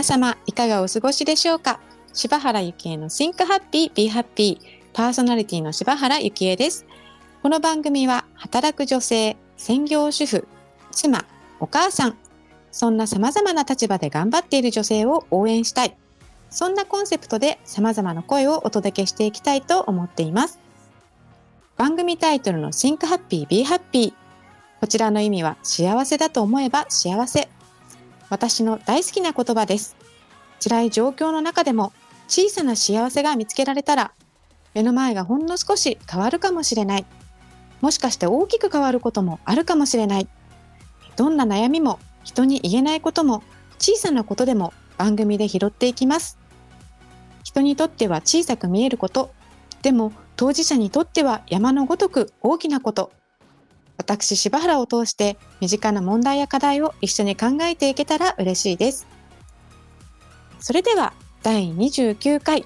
皆様いかがお過ごしでしょうか？柴原幸恵の Think Happy Be Happy パーソナリティの柴原幸恵です。この番組は働く女性専業主婦妻お母さんそんな様々な立場で頑張っている女性を応援したい。そんなコンセプトで様々な声をお届けしていきたいと思っています。番組タイトルの Think Happy Be Happy こちらの意味は幸せだと思えば幸せ。私の大好きな言葉です。辛い状況の中でも小さな幸せが見つけられたら、目の前がほんの少し変わるかもしれない。もしかして大きく変わることもあるかもしれない。どんな悩みも人に言えないことも小さなことでも番組で拾っていきます。人にとっては小さく見えること、でも当事者にとっては山のごとく大きなこと。私柴原を通して身近な問題や課題を一緒に考えていけたら嬉しいです。それでは第29回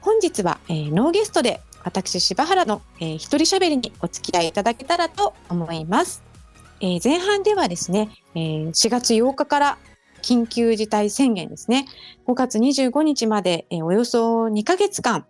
本日は、えー、ノーゲストで私柴原の、えー、一人喋りにお付き合いいただけたらと思います。えー、前半ではですね、えー、4月8日から緊急事態宣言ですね。5月25日まで、えー、およそ2ヶ月間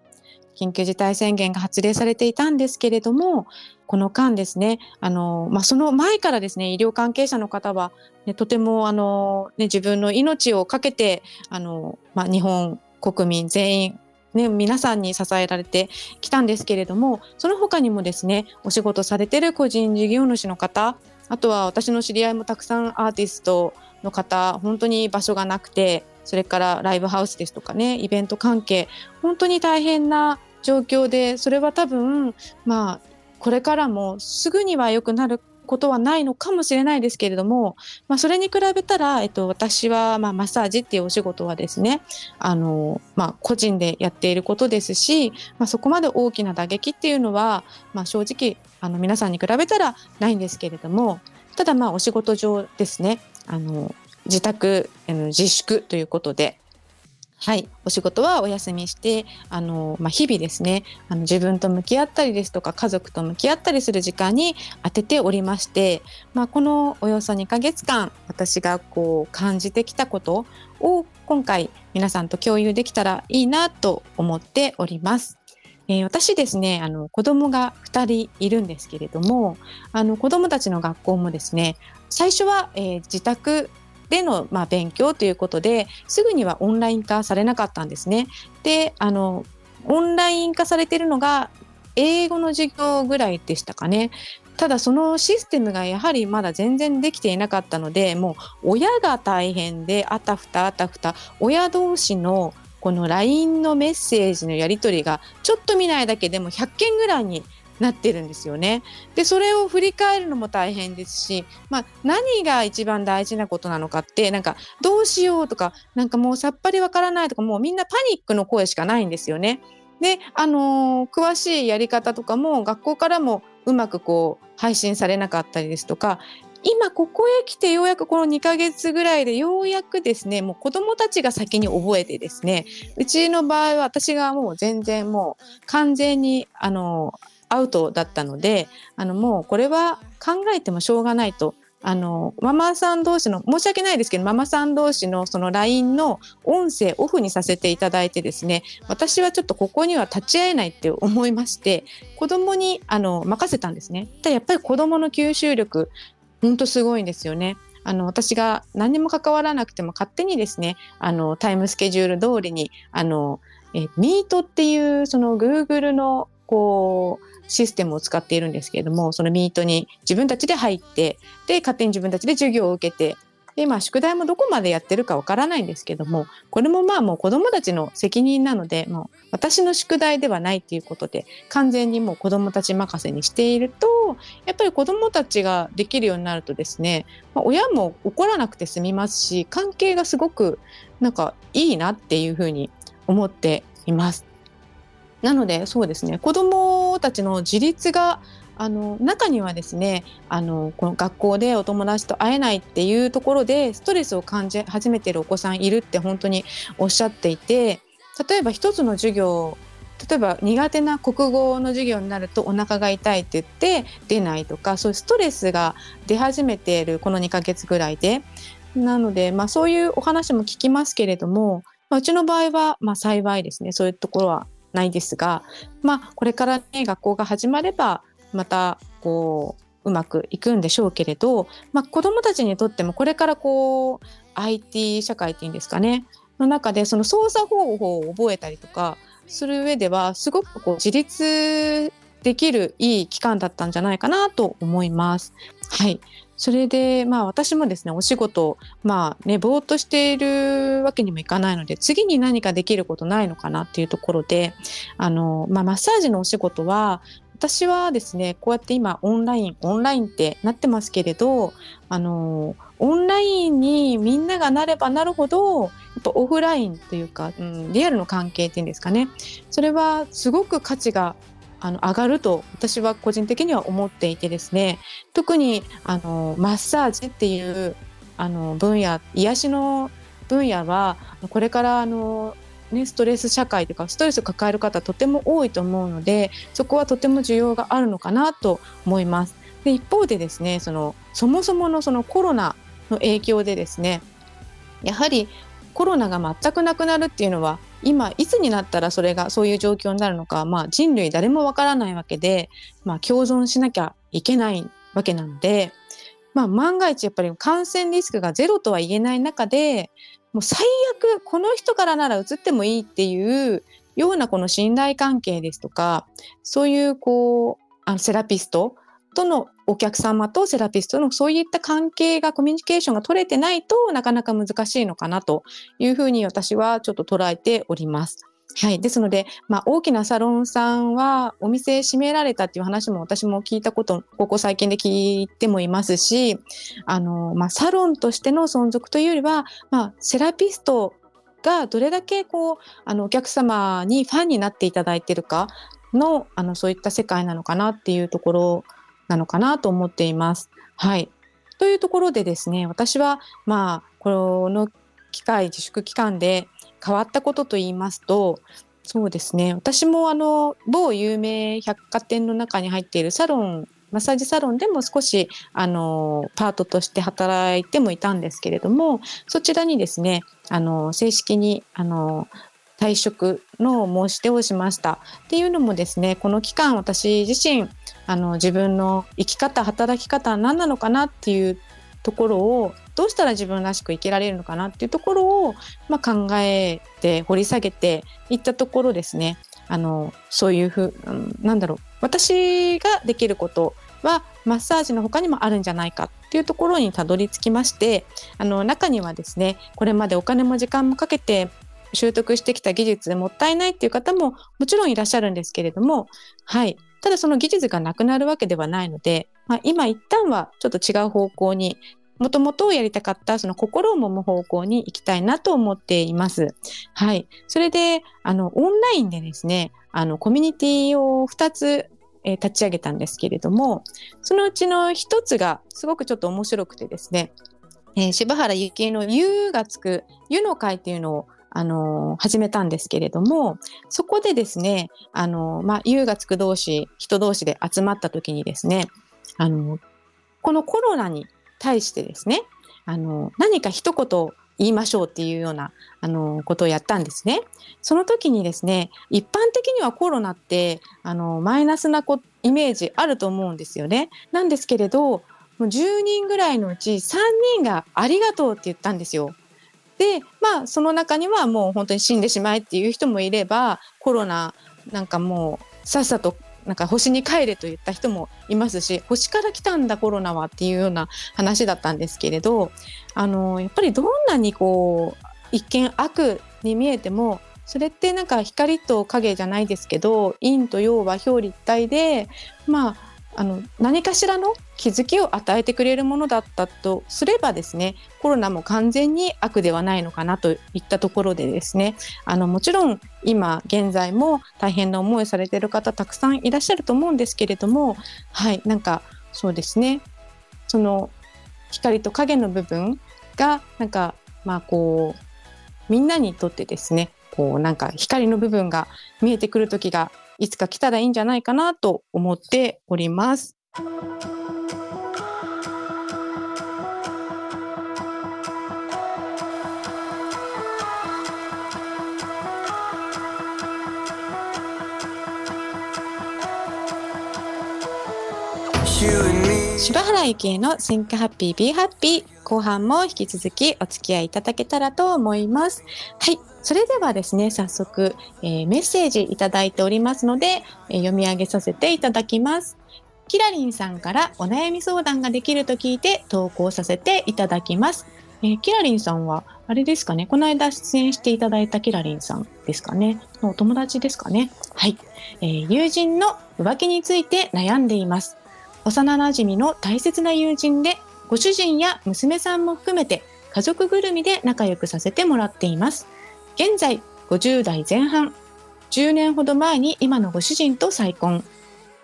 緊急事態宣言が発令されていたんですけれども、この間ですね、あの、まあ、その前からですね、医療関係者の方は、ね、とても、あの、ね、自分の命をかけて、あの、まあ、日本国民全員、ね、皆さんに支えられてきたんですけれども、その他にもですね、お仕事されてる個人事業主の方、あとは私の知り合いもたくさんアーティストの方、本当に場所がなくて、それからライブハウスですとかね、イベント関係、本当に大変な状況で、それは多分、まあ、これからもすぐには良くなることはないのかもしれないですけれども、まあ、それに比べたら、えっと、私は、まあ、マッサージっていうお仕事はですね、あの、まあ、個人でやっていることですし、まあ、そこまで大きな打撃っていうのは、まあ、正直、あの、皆さんに比べたらないんですけれども、ただ、まあ、お仕事上ですね、あの、自宅、自粛ということで、はい、お仕事はお休みして、あの、まあ、日々ですね、あの自分と向き合ったりですとか、家族と向き合ったりする時間に当てておりまして、まあ、このおよそ2ヶ月間、私がこう感じてきたことを今回皆さんと共有できたらいいなと思っております。えー、私ですね、あの子供が2人いるんですけれども、あの子供たちの学校もですね、最初は、えー、自宅での、まあ、勉強ということですぐにはオンライン化されなかったんですね。であのオンライン化されているのが英語の授業ぐらいでしたかね。ただそのシステムがやはりまだ全然できていなかったのでもう親が大変であたふたあたふた親同士のこの LINE のメッセージのやり取りがちょっと見ないだけでも100件ぐらいになってるんですよね。でそれを振り返るのも大変ですし、まあ、何が一番大事なことなのかってなんかどうしようとかなんかもうさっぱりわからないとかもうみんなパニックの声しかないんですよね。で、あのー、詳しいやり方とかも学校からもうまくこう配信されなかったりですとか今ここへ来てようやくこの2ヶ月ぐらいでようやくですねもう子どもたちが先に覚えてですねうちの場合は私がもう全然もう完全にあのアウトだったのであのもうこれは考えてもしょうがないとあのママさん同士の申し訳ないですけどママさん同士のその LINE の音声オフにさせていただいてですね私はちょっとここには立ち会えないって思いまして子供にあの任せたんですね。ただやっぱり子供の吸収力ほんとすごいんですよね。あの私が何にも関わらなくても勝手にですねあのタイムスケジュール通りにあのえミートっていうその Google のこうシステムを使っているんですけれども、そのミートに自分たちで入って、で、勝手に自分たちで授業を受けて、で、まあ、宿題もどこまでやってるかわからないんですけども、これもまあもう子供たちの責任なので、もう私の宿題ではないっていうことで、完全にもう子供たち任せにしていると、やっぱり子供たちができるようになるとですね、まあ、親も怒らなくて済みますし、関係がすごくなんかいいなっていうふうに思っています。なのでそうですね子どもたちの自立があの中にはですねあのこの学校でお友達と会えないっていうところでストレスを感じ始めてるお子さんいるって本当におっしゃっていて例えば一つの授業例えば苦手な国語の授業になるとお腹が痛いって言って出ないとかそういうストレスが出始めているこの2ヶ月ぐらいで。なので、まあ、そういうお話も聞きますけれども、まあ、うちの場合は、まあ、幸いですねそういうところはないですが、まあ、これからね学校が始まればまたこううまくいくんでしょうけれど、まあ、子どもたちにとってもこれからこう IT 社会っていうんですかねの中でその操作方法を覚えたりとかする上ではすごくこう自立できるいい期間だったんじゃないかなと思います。はい。それで、まあ私もですね、お仕事、まあね、ぼーっとしているわけにもいかないので、次に何かできることないのかなっていうところで、あの、まあマッサージのお仕事は、私はですね、こうやって今オンライン、オンラインってなってますけれど、あの、オンラインにみんながなればなるほど、やっぱオフラインというか、うん、リアルの関係っていうんですかね。それはすごく価値があの上がると私は個人的には思っていてですね特にあのマッサージっていうあの分野癒しの分野はこれからあのね、ストレス社会というかストレスを抱える方とても多いと思うのでそこはとても需要があるのかなと思います。で一方でですねそのそもそものそのコロナの影響でですねやはりコロナが全くなくなるっていうのは今いつになったらそれがそういう状況になるのか、まあ、人類誰もわからないわけで、まあ、共存しなきゃいけないわけなので、まあ、万が一やっぱり感染リスクがゼロとは言えない中でもう最悪この人からなら移ってもいいっていうようなこの信頼関係ですとかそういうこうあのセラピストとのお客様とセラピストのそういった関係がコミュニケーションが取れてないとなかなか難しいのかなというふうに私はちょっと捉えております。はい。ですので、まあ、大きなサロンさんはお店閉められたっていう話も私も聞いたこと、ここ最近で聞いてもいますし、あの、まあ、サロンとしての存続というよりは、まあ、セラピストがどれだけこう、あの、お客様にファンになっていただいてるかの、あの、そういった世界なのかなっていうところなのかなと思っています。はい。というところでですね、私は、まあ、この機会、自粛期間で変わったことと言いますと、そうですね、私もあの、某有名百貨店の中に入っているサロン、マッサージサロンでも少し、あの、パートとして働いてもいたんですけれども、そちらにですね、あの、正式に、あの、退職の申し出をしました。っていうのもですね、この期間私自身、あの自分の生き方働き方は何なのかなっていうところをどうしたら自分らしく生きられるのかなっていうところを、まあ、考えて掘り下げていったところですねあのそういうふう、うん、なんだろう私ができることはマッサージの他にもあるんじゃないかっていうところにたどり着きましてあの中にはですねこれまでお金も時間もかけて習得してきた技術でもったいないっていう方ももちろんいらっしゃるんですけれどもはいただその技術がなくなるわけではないので、まあ、今一旦はちょっと違う方向にもともとやりたかったその心を揉む方向に行きたいなと思っています。はい。それで、あの、オンラインでですね、あの、コミュニティを2つ、え、立ち上げたんですけれども、そのうちの1つがすごくちょっと面白くてですね、えー、柴原幸恵の「ゆ」がつく「ゆ」の会っていうのをあの始めたんですけれどもそこでですねあの、まあ、優がつく同士人同士で集まった時にですねあのこのコロナに対してですねあの何か一言言いましょうっていうようなあのことをやったんですね。その時にですね一般的にはコロナってあのマイナスなこイメージあると思うんですよね。なんですけれどもう10人ぐらいのうち3人が「ありがとう」って言ったんですよ。でまあその中にはもう本当に死んでしまえっていう人もいればコロナなんかもうさっさとなんか星に帰れと言った人もいますし星から来たんだコロナはっていうような話だったんですけれどあのやっぱりどんなにこう一見悪に見えてもそれってなんか光と影じゃないですけど陰と陽は表裏一体でまああの何かしらの気づきを与えてくれるものだったとすればですねコロナも完全に悪ではないのかなといったところでですねあのもちろん今現在も大変な思いをされている方たくさんいらっしゃると思うんですけれどもはいなんかそうですねその光と影の部分がなんかまあこうみんなにとってですねこうなんか光の部分が見えてくる時がいつか来たらいいんじゃないかなと思っております。柴原幸恵の Think Happy Be Happy 後半も引き続きお付き合いいただけたらと思います。はい。それではですね、早速、えー、メッセージいただいておりますので、えー、読み上げさせていただきます。キラリンさんからお悩み相談ができると聞いて投稿させていただきます。えー、キラリンさんは、あれですかね、この間出演していただいたキラリンさんですかね、のお友達ですかね？はい、えー、友人の浮気について悩んでいます。幼馴染の大切な友人で、ご主人や娘さんも含めて家族ぐるみで仲良くさせてもらっています。現在50代前半、10年ほど前に今のご主人と再婚。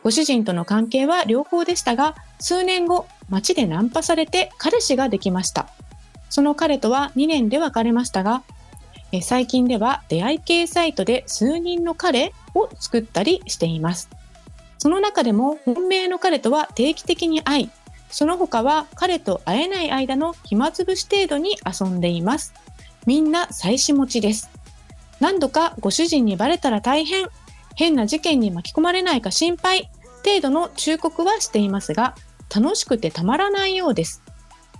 ご主人との関係は良好でしたが、数年後、街でナンパされて彼氏ができました。その彼とは2年で別れましたが、最近では出会い系サイトで数人の彼を作ったりしています。その中でも本命の彼とは定期的に会い、その他は彼と会えない間の暇つぶし程度に遊んでいます。みんな妻子持ちです。何度かご主人にバレたら大変、変な事件に巻き込まれないか心配、程度の忠告はしていますが、楽しくてたまらないようです。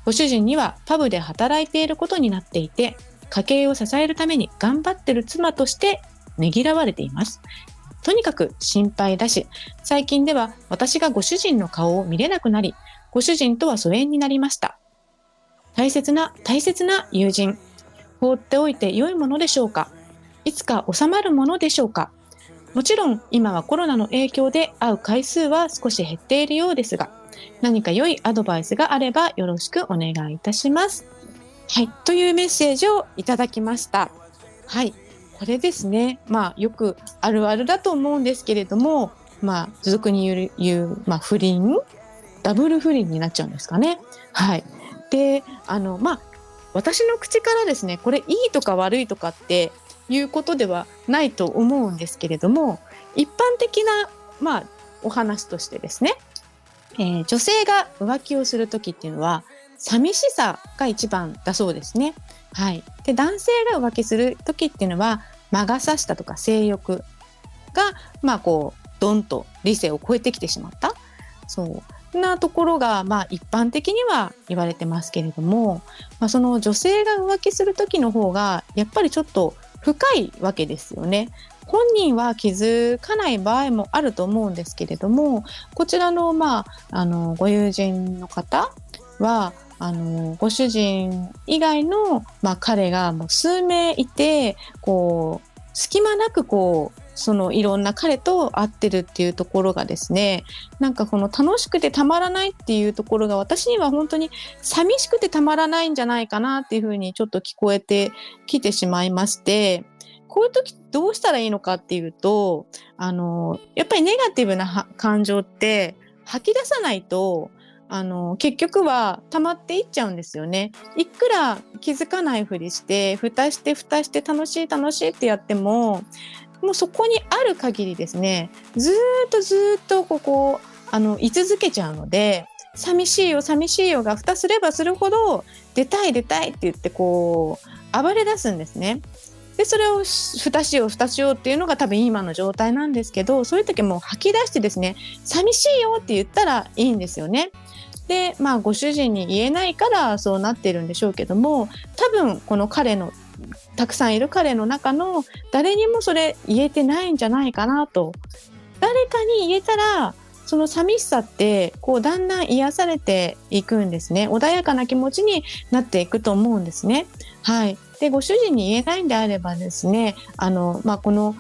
ご主人にはパブで働いていることになっていて、家計を支えるために頑張ってる妻としてねぎらわれています。とにかく心配だし、最近では私がご主人の顔を見れなくなり、ご主人とは疎遠になりました。大切な大切な友人、放っておいて良いものでしょうか？いつか収まるものでしょうか？もちろん今はコロナの影響で会う回数は少し減っているようですが、何か良いアドバイスがあればよろしくお願いいたします。はい、というメッセージをいただきました。はい、これですね。まあよくあるあるだと思うんですけれども、まあ俗に言う言う、まあ、不倫？ダブル不倫になっちゃうんですかね。はい。で、あのまあ私の口からですね、これいいとか悪いとかっていうことではないと思うんですけれども一般的な、まあ、お話としてですね、えー、女性が浮気をする時っていうのは寂しさが一番だそうですね。はい、で男性が浮気する時っていうのは魔が差したとか性欲がまあこうドンと理性を超えてきてしまった。そう。なところがまあ一般的には言われてますけれども、まあ、その女性が浮気する時の方がやっぱりちょっと深いわけですよね。本人は気づかない場合もあると思うんですけれどもこちらの,、まあ、あのご友人の方はあのご主人以外の、まあ、彼がもう数名いてこう隙間なくこうそのいろんな彼と会ってるっていうところがですねなんかこの楽しくてたまらないっていうところが私には本当に寂しくてたまらないんじゃないかなっていうふうにちょっと聞こえてきてしまいましてこういう時どうしたらいいのかっていうとあのやっぱりネガティブな感情って吐き出さないとあの結局は溜まっていっちゃうんですよね。いくら気づかないふりして蓋して蓋して楽しい楽しいってやってももうそこにある限りですねずっとずっとここあの居続けちゃうので寂しいよ寂しいよが蓋すればするほど出たい出たいって言ってこう暴れ出すんですね。でそれを蓋しよう蓋しようっていうのが多分今の状態なんですけどそういう時も吐き出してですね寂しいよって言ったらいいんですよね。でまあご主人に言えないからそうなってるんでしょうけども多分この彼のたくさんいる彼の中の誰にもそれ言えてないんじゃないかなと。誰かに言えたらその寂しさってこうだんだん癒されていくんですね。穏やかな気持ちになっていくと思うんですね。はい。でご主人に言えないんであればですねあのまあこの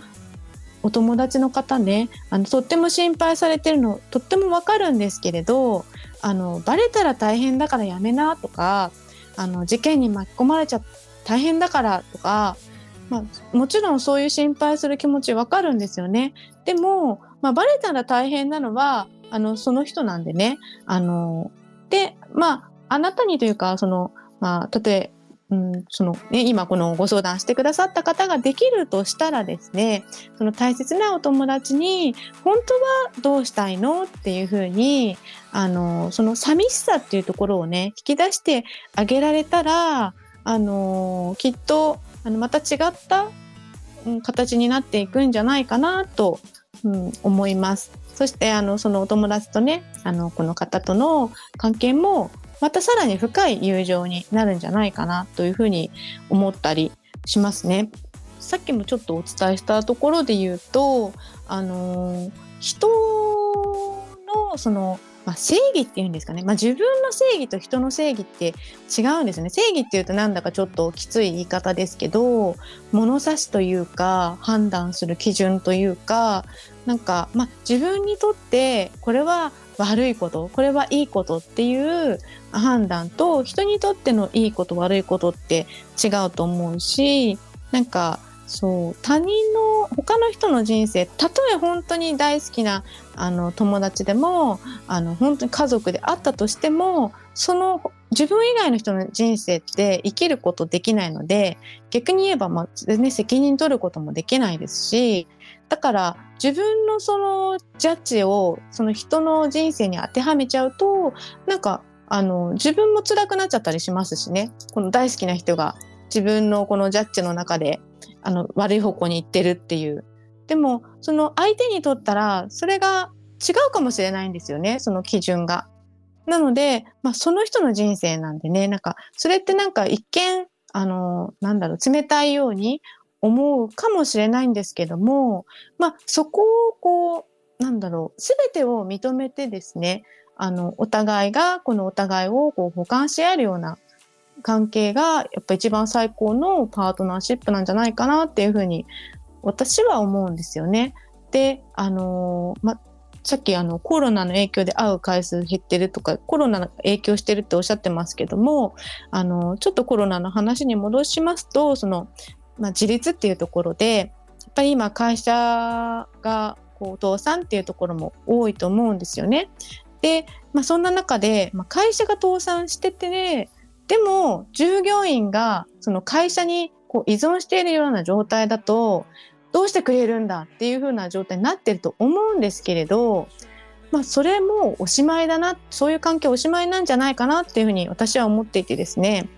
お友達の方ねあのとっても心配されてるのとってもわかるんですけれどあのバレたら大変だからやめなとかあの事件に巻き込まれちゃ大変だからとか、まあ、もちろんそういう心配する気持ちわかるんですよね。でも、まあ、バレたら大変なのはあのその人なんでね。あのでまああなたにというかその、まあ、例えうん、そのね、今このご相談してくださった方ができるとしたらですね、その大切なお友達に、本当はどうしたいのっていうふうに、あの、その寂しさっていうところをね、引き出してあげられたら、あのきっとあのまた違ったうん形になっていくんじゃないかなとうん、思います。そしてあのそのお友達とねあのこの方との関係もまたさらに深い友情になるんじゃないかなというふうに思ったりしますね。さっきもちょっとお伝えしたところで言うとあの人のそのまあ、正義っていうんですかね、まあ、自分の正義と人の正義って違うんですね正義っていうとなんだかちょっときつい言い方ですけど物差しというか判断する基準というかなんか、まあ、自分にとってこれは悪いことこれはいいことっていう判断と人にとってのいいこと悪いことって違うと思うしなんかそう他人の他の人の人生たとえ本当に大好きなあの友達でもあの本当に家族であったとしてもその自分以外の人の人生って生きることできないので逆に言えば、まあ全然責任取ることもできないですしだから自分のそのジャッジをその人の人生に当てはめちゃうとなんかあの自分も辛くなっちゃったりしますしね。この大好きな人が自分のこのジャッジの中であの悪い方向に行ってるっていう。でもその相手にとったらそれが違うかもしれないんですよね。その基準が。なので、まあ、その人の人生なんでねなんかそれってなんか一見あのなんだろう冷たいように思うかもしれないんですけども、まあ、そこをこうなんだろう全てを認めてですねあのお互いがこのお互いをこう補完し合えるような関係がやっぱ一番最高のパートナーシップなんじゃないかなっていうふうに私は思うんですよね。で、あの、ま、さっきあのコロナの影響で会う回数減ってるとかコロナの影響してるっておっしゃってますけどもあのちょっとコロナの話に戻しますとその、まあ、自立っていうところでやっぱり今会社がこう倒産っていうところも多いと思うんですよね。で、まあ、そんな中で、まあ、会社が倒産しててねでも従業員がその会社にこう依存しているような状態だとどうしてくれるんだっていう風な状態になってると思うんですけれど、まあ、それもおしまいだなそういう関係おしまいなんじゃないかなっていうふうに私は思っていてですね。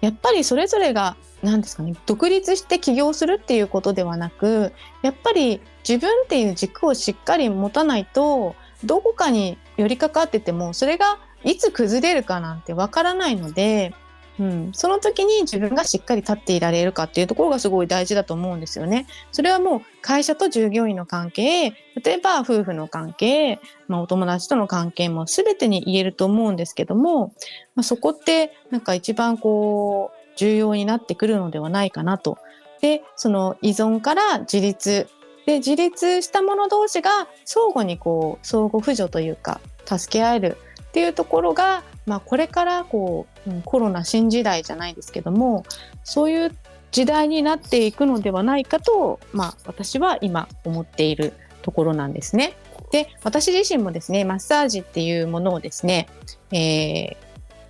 やっぱりそれぞれが何ですかね独立して起業するっていうことではなくやっぱり自分っていう軸をしっかり持たないとどこかに寄りかかっててもそれがいつ崩れるかなんてわからないので、うん、その時に自分がしっかり立っていられるかっていうところがすごい大事だと思うんですよね。それはもう会社と従業員の関係、例えば夫婦の関係、まあ、お友達との関係も全てに言えると思うんですけども、まあ、そこってなんか一番こう重要になってくるのではないかなと。で、その依存から自立で自立した者同士が相互にこう相互扶助というか助け合えるっていうところが、まあ、これからこう、うん、コロナ新時代じゃないですけどもそういう時代になっていくのではないかと、まあ、私は今思っているところなんですね。で私自身もですねマッサージっていうものをですね、えー、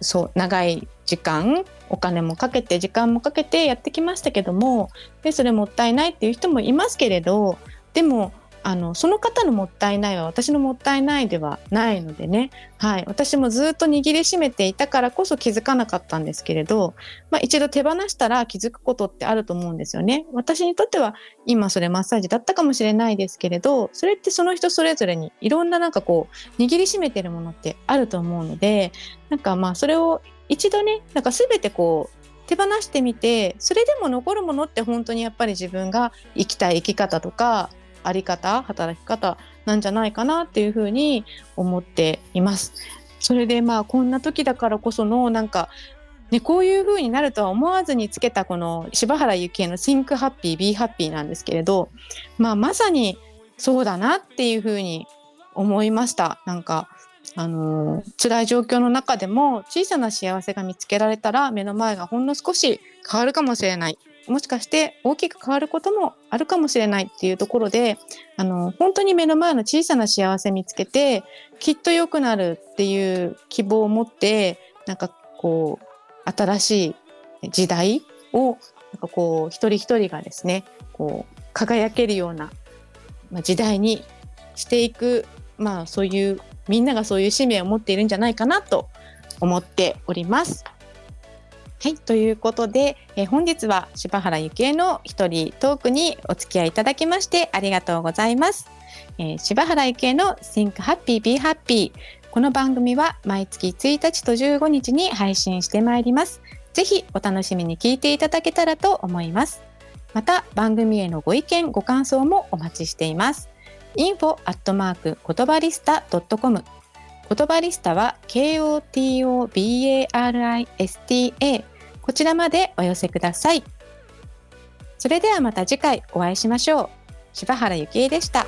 そう長い時間お金もかけて時間もかけてやってきましたけどもでそれもったいないっていう人もいますけれどでもあのその方のもったいないは私のもったいないではないのでね、はい、私もずっと握りしめていたからこそ気づかなかったんですけれど、まあ、一度手放したら気づくことってあると思うんですよね。私にとっては今それマッサージだったかもしれないですけれどそれってその人それぞれにいろんななんかこう握りしめてるものってあると思うのでなんかまあそれを一度ねなんか全てこう手放してみてそれでも残るものって本当にやっぱり自分が生きたい生き方とかあり方働き方なんじゃないかなっていうふうに思っています。それでまあこんな時だからこそのなんかね、こういう風になるとは思わずにつけたこの柴原幸恵の Think Happy Be Happy なんですけれど、まあ、まさにそうだなっていう風に思いました。なんかあのー、辛い状況の中でも小さな幸せが見つけられたら目の前がほんの少し変わるかもしれないもしかして大きく変わることもあるかもしれないっていうところであの本当に目の前の小さな幸せ見つけてきっと良くなるっていう希望を持ってなんかこう新しい時代をなんかこう一人一人がですねこう輝けるような、時代にしていくまあそういうみんながそういう使命を持っているんじゃないかなと思っております。はい、ということで、えー、本日は柴原幸恵の一人トークにお付き合いいただきましてありがとうございます。えー、柴原幸恵の Think Happy Be Happy この番組は毎月1日と15日に配信してまいります。ぜひお楽しみに聞いていただけたらと思います。また番組へのご意見ご感想もお待ちしています。info アットマーク言葉リスタ .com 言葉リスタは KOTOBARISTA こちらまでお寄せください。それではまた次回お会いしましょう。柴原幸恵でした。